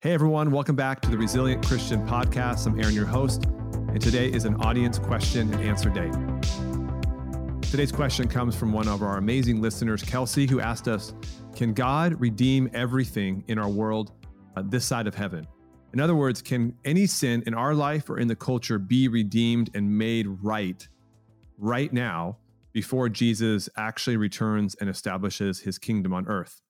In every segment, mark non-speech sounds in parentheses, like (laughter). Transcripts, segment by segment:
Hey everyone, welcome back to the Resilient Christian Podcast. I'm Aaron, your host, and today is an audience question and answer day. Today's question comes from one of our amazing listeners, Kelsey, who asked us Can God redeem everything in our world uh, this side of heaven? In other words, can any sin in our life or in the culture be redeemed and made right right now before Jesus actually returns and establishes his kingdom on earth?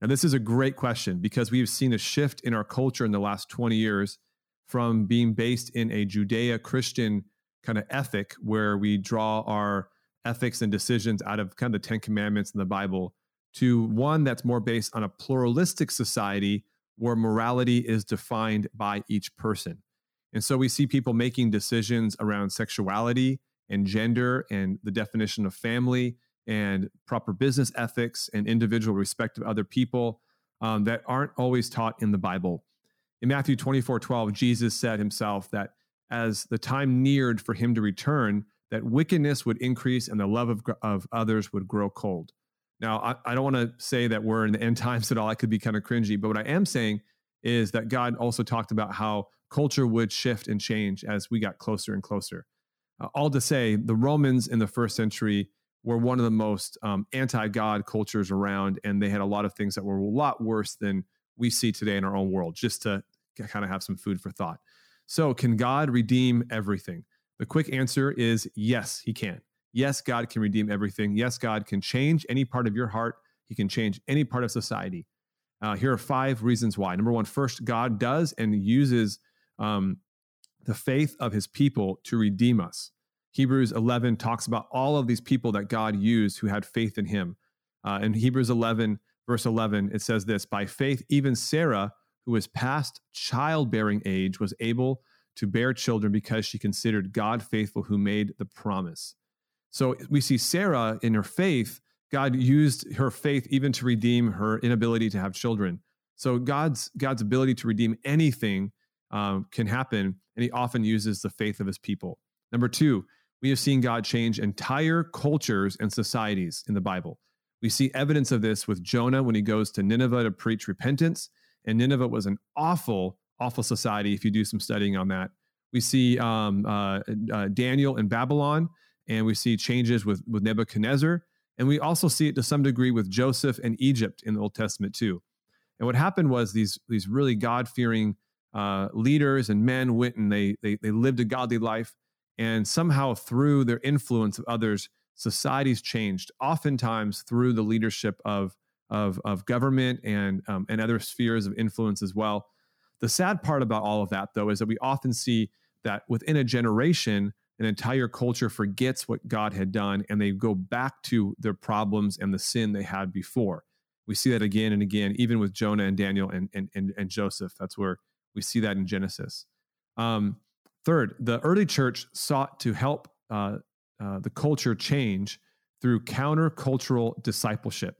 Now, this is a great question because we've seen a shift in our culture in the last 20 years from being based in a Judeo Christian kind of ethic where we draw our ethics and decisions out of kind of the Ten Commandments in the Bible to one that's more based on a pluralistic society where morality is defined by each person. And so we see people making decisions around sexuality and gender and the definition of family and proper business ethics and individual respect of other people um, that aren't always taught in the Bible. In Matthew 24 12, Jesus said himself that as the time neared for him to return, that wickedness would increase and the love of, of others would grow cold. Now, I, I don't want to say that we're in the end (laughs) times at all. I could be kind of cringy, but what I am saying is that God also talked about how culture would shift and change as we got closer and closer. Uh, all to say, the Romans in the first century were one of the most um, anti-God cultures around, and they had a lot of things that were a lot worse than we see today in our own world. Just to kind of have some food for thought. So, can God redeem everything? The quick answer is yes, He can. Yes, God can redeem everything. Yes, God can change any part of your heart. He can change any part of society. Uh, here are five reasons why. Number one, first, God does and uses um, the faith of His people to redeem us. Hebrews 11 talks about all of these people that God used who had faith in him. Uh, in Hebrews 11, verse 11, it says this By faith, even Sarah, who was past childbearing age, was able to bear children because she considered God faithful who made the promise. So we see Sarah in her faith, God used her faith even to redeem her inability to have children. So God's God's ability to redeem anything um, can happen, and He often uses the faith of His people. Number two, we have seen God change entire cultures and societies in the Bible. We see evidence of this with Jonah when he goes to Nineveh to preach repentance. And Nineveh was an awful, awful society if you do some studying on that. We see um, uh, uh, Daniel in Babylon, and we see changes with, with Nebuchadnezzar. And we also see it to some degree with Joseph and Egypt in the Old Testament, too. And what happened was these, these really God fearing uh, leaders and men went and they, they, they lived a godly life and somehow, through their influence of others, societies changed, oftentimes through the leadership of, of, of government and, um, and other spheres of influence as well. The sad part about all of that, though, is that we often see that within a generation, an entire culture forgets what God had done and they go back to their problems and the sin they had before. We see that again and again, even with Jonah and Daniel and, and, and, and Joseph. That's where we see that in Genesis. Um, Third, the early church sought to help uh, uh, the culture change through countercultural discipleship.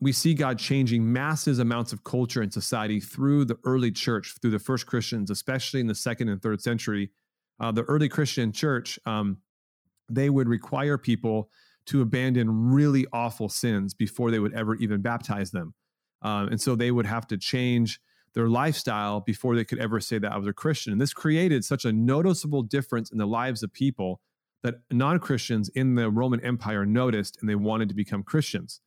We see God changing massive amounts of culture and society through the early church, through the first Christians, especially in the second and third century. Uh, the early Christian church, um, they would require people to abandon really awful sins before they would ever even baptize them. Um, and so they would have to change their lifestyle before they could ever say that I was a Christian. And this created such a noticeable difference in the lives of people that non Christians in the Roman Empire noticed and they wanted to become Christians.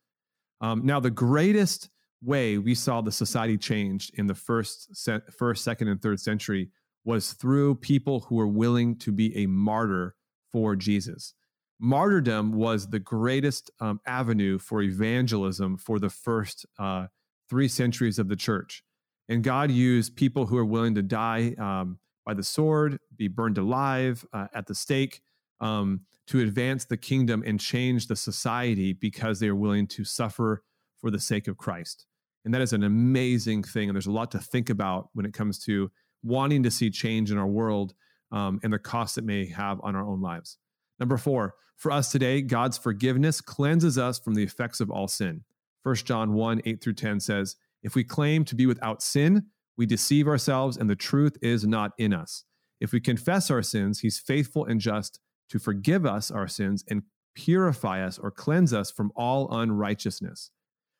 Um, now, the greatest way we saw the society changed in the first, first, second, and third century was through people who were willing to be a martyr for Jesus. Martyrdom was the greatest um, avenue for evangelism for the first uh, three centuries of the church. And God used people who are willing to die um, by the sword, be burned alive uh, at the stake, um, to advance the kingdom and change the society because they are willing to suffer for the sake of Christ. And that is an amazing thing. And there's a lot to think about when it comes to wanting to see change in our world um, and the cost it may have on our own lives. Number four, for us today, God's forgiveness cleanses us from the effects of all sin. 1 John 1 8 through 10 says, if we claim to be without sin, we deceive ourselves and the truth is not in us. If we confess our sins, he's faithful and just to forgive us our sins and purify us or cleanse us from all unrighteousness.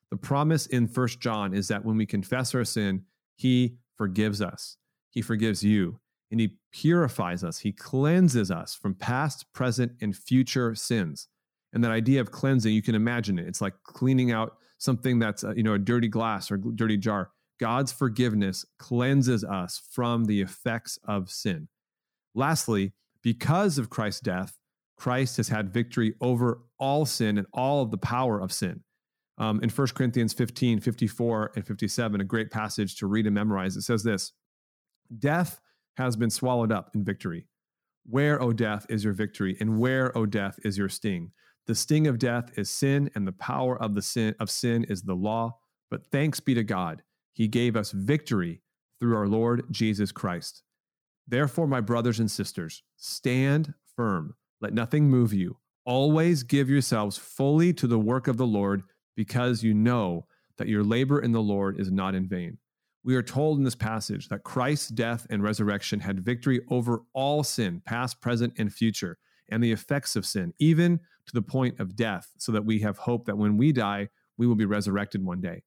The promise in First John is that when we confess our sin, he forgives us. He forgives you and he purifies us. He cleanses us from past, present, and future sins. And that idea of cleansing, you can imagine it. It's like cleaning out something that's, uh, you know, a dirty glass or dirty jar. God's forgiveness cleanses us from the effects of sin. Lastly, because of Christ's death, Christ has had victory over all sin and all of the power of sin. Um, in 1 Corinthians 15, 54, and 57, a great passage to read and memorize, it says this Death has been swallowed up in victory. Where, O death, is your victory? And where, O death, is your sting? The sting of death is sin, and the power of the sin of sin is the law. But thanks be to God, He gave us victory through our Lord Jesus Christ. Therefore, my brothers and sisters, stand firm. Let nothing move you. Always give yourselves fully to the work of the Lord, because you know that your labor in the Lord is not in vain. We are told in this passage that Christ's death and resurrection had victory over all sin, past, present, and future, and the effects of sin, even to the point of death, so that we have hope that when we die, we will be resurrected one day.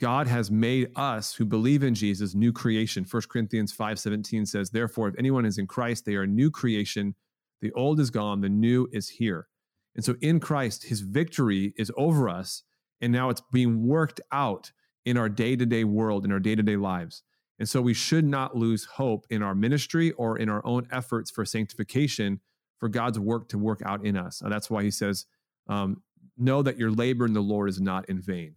God has made us who believe in Jesus new creation. 1 Corinthians 5:17 says, "Therefore if anyone is in Christ, they are a new creation. The old is gone, the new is here." And so in Christ, his victory is over us, and now it's being worked out in our day-to-day world, in our day-to-day lives. And so we should not lose hope in our ministry or in our own efforts for sanctification for God's work to work out in us. And that's why he says, um, know that your labor in the Lord is not in vain.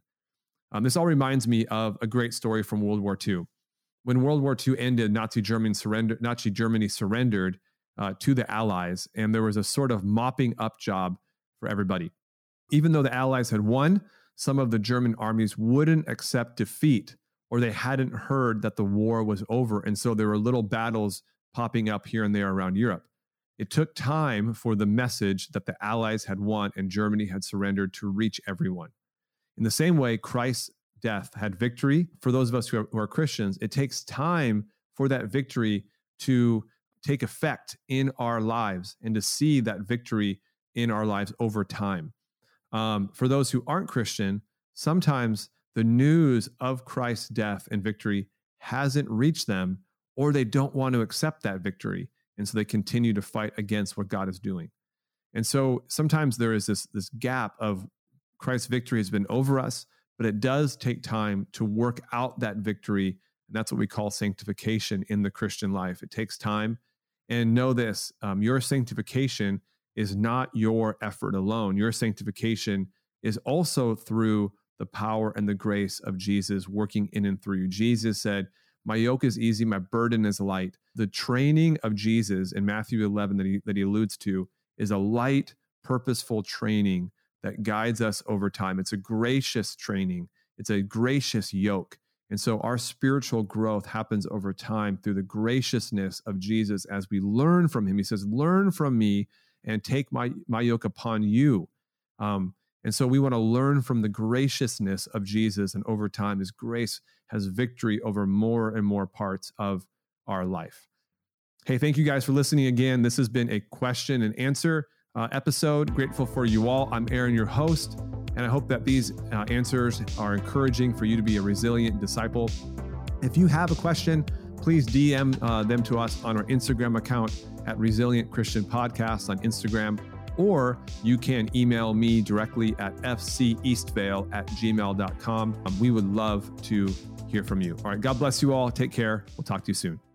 Um, this all reminds me of a great story from World War II. When World War II ended, Nazi Germany, surrendered, Nazi Germany surrendered uh, to the Allies, and there was a sort of mopping up job for everybody. Even though the Allies had won, some of the German armies wouldn't accept defeat or they hadn't heard that the war was over. And so there were little battles popping up here and there around Europe. It took time for the message that the Allies had won and Germany had surrendered to reach everyone. In the same way, Christ's death had victory. For those of us who are, who are Christians, it takes time for that victory to take effect in our lives and to see that victory in our lives over time. Um, for those who aren't Christian, sometimes the news of Christ's death and victory hasn't reached them, or they don't want to accept that victory. And so they continue to fight against what God is doing. And so sometimes there is this, this gap of Christ's victory has been over us, but it does take time to work out that victory. And that's what we call sanctification in the Christian life. It takes time. And know this um, your sanctification is not your effort alone. Your sanctification is also through the power and the grace of Jesus working in and through you. Jesus said, My yoke is easy, my burden is light. The training of Jesus in Matthew 11 that he, that he alludes to is a light, purposeful training that guides us over time. It's a gracious training, it's a gracious yoke. And so our spiritual growth happens over time through the graciousness of Jesus as we learn from him. He says, Learn from me and take my, my yoke upon you. Um, and so we want to learn from the graciousness of Jesus. And over time, his grace has victory over more and more parts of our life. Hey, thank you guys for listening again. This has been a question and answer uh, episode. Grateful for you all. I'm Aaron, your host, and I hope that these uh, answers are encouraging for you to be a resilient disciple. If you have a question, please DM uh, them to us on our Instagram account at Resilient Christian Podcast on Instagram, or you can email me directly at fceastvale at gmail.com. Um, we would love to hear from you. All right, God bless you all. Take care. We'll talk to you soon.